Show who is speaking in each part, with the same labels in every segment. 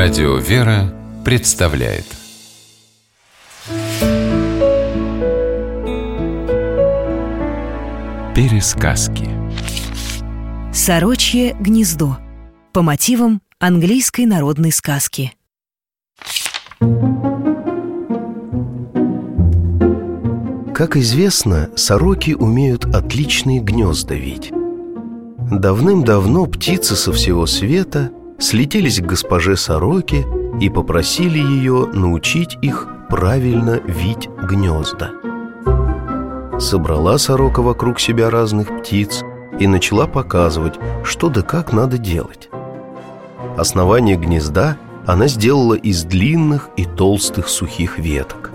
Speaker 1: Радио «Вера» представляет. Пересказки.
Speaker 2: Сорочье гнездо. По мотивам английской народной сказки.
Speaker 3: Как известно, сороки умеют отличные гнезда вить. Давным-давно птицы со всего света слетелись к госпоже сороке и попросили ее научить их правильно вить гнезда. Собрала сорока вокруг себя разных птиц и начала показывать, что да как надо делать. Основание гнезда она сделала из длинных и толстых сухих веток.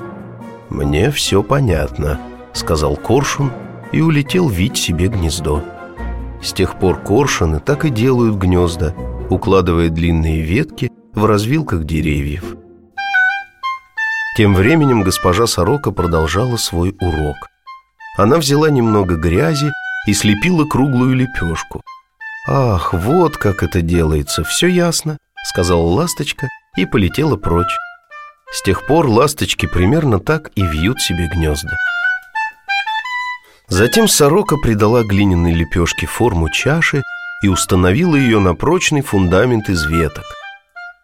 Speaker 3: «Мне все понятно», — сказал Коршун и улетел вить себе гнездо. С тех пор коршуны так и делают гнезда, укладывая длинные ветки в развилках деревьев. Тем временем госпожа Сорока продолжала свой урок. Она взяла немного грязи и слепила круглую лепешку. «Ах, вот как это делается, все ясно», — сказала ласточка и полетела прочь. С тех пор ласточки примерно так и вьют себе гнезда. Затем сорока придала глиняной лепешке форму чаши и установила ее на прочный фундамент из веток.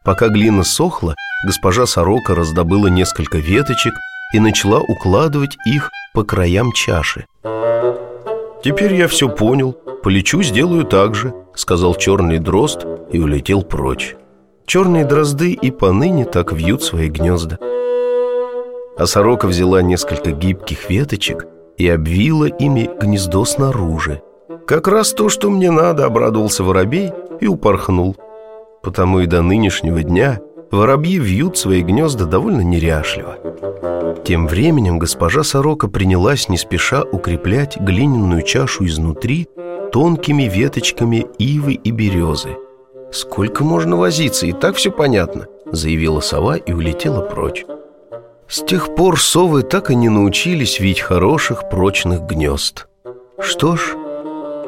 Speaker 3: Пока глина сохла, госпожа сорока раздобыла несколько веточек и начала укладывать их по краям чаши. «Теперь я все понял, полечу, сделаю так же», — сказал черный дрозд и улетел прочь. Черные дрозды и поныне так вьют свои гнезда. А сорока взяла несколько гибких веточек и обвила ими гнездо снаружи. «Как раз то, что мне надо», — обрадовался воробей и упорхнул. Потому и до нынешнего дня воробьи вьют свои гнезда довольно неряшливо. Тем временем госпожа сорока принялась не спеша укреплять глиняную чашу изнутри тонкими веточками ивы и березы — «Сколько можно возиться, и так все понятно», — заявила сова и улетела прочь. С тех пор совы так и не научились видеть хороших прочных гнезд. Что ж,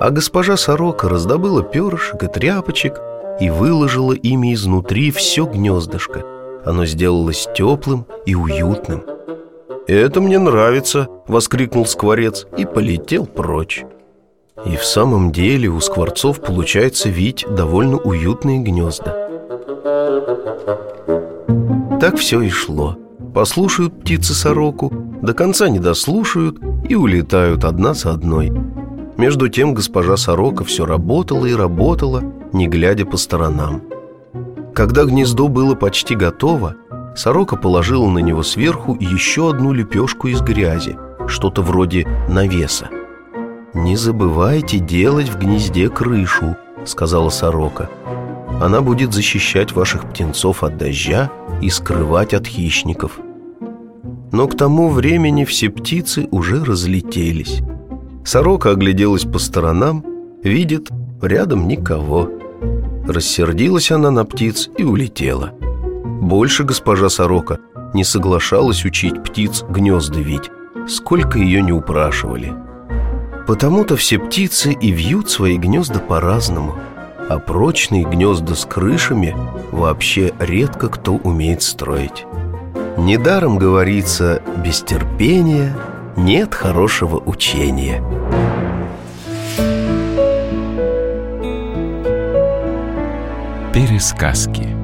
Speaker 3: а госпожа сорока раздобыла перышек и тряпочек и выложила ими изнутри все гнездышко. Оно сделалось теплым и уютным. «Это мне нравится!» — воскликнул скворец и полетел прочь. И в самом деле у скворцов получается видеть довольно уютные гнезда. Так все и шло. Послушают птицы сороку, до конца не дослушают и улетают одна за одной. Между тем госпожа сорока все работала и работала, не глядя по сторонам. Когда гнездо было почти готово, сорока положила на него сверху еще одну лепешку из грязи, что-то вроде навеса. «Не забывайте делать в гнезде крышу», — сказала сорока. «Она будет защищать ваших птенцов от дождя и скрывать от хищников». Но к тому времени все птицы уже разлетелись. Сорока огляделась по сторонам, видит, рядом никого. Рассердилась она на птиц и улетела. Больше госпожа сорока не соглашалась учить птиц гнезда вить, сколько ее не упрашивали – Потому-то все птицы и вьют свои гнезда по-разному, а прочные гнезда с крышами вообще редко кто умеет строить. Недаром говорится «без терпения нет хорошего учения».
Speaker 1: Пересказки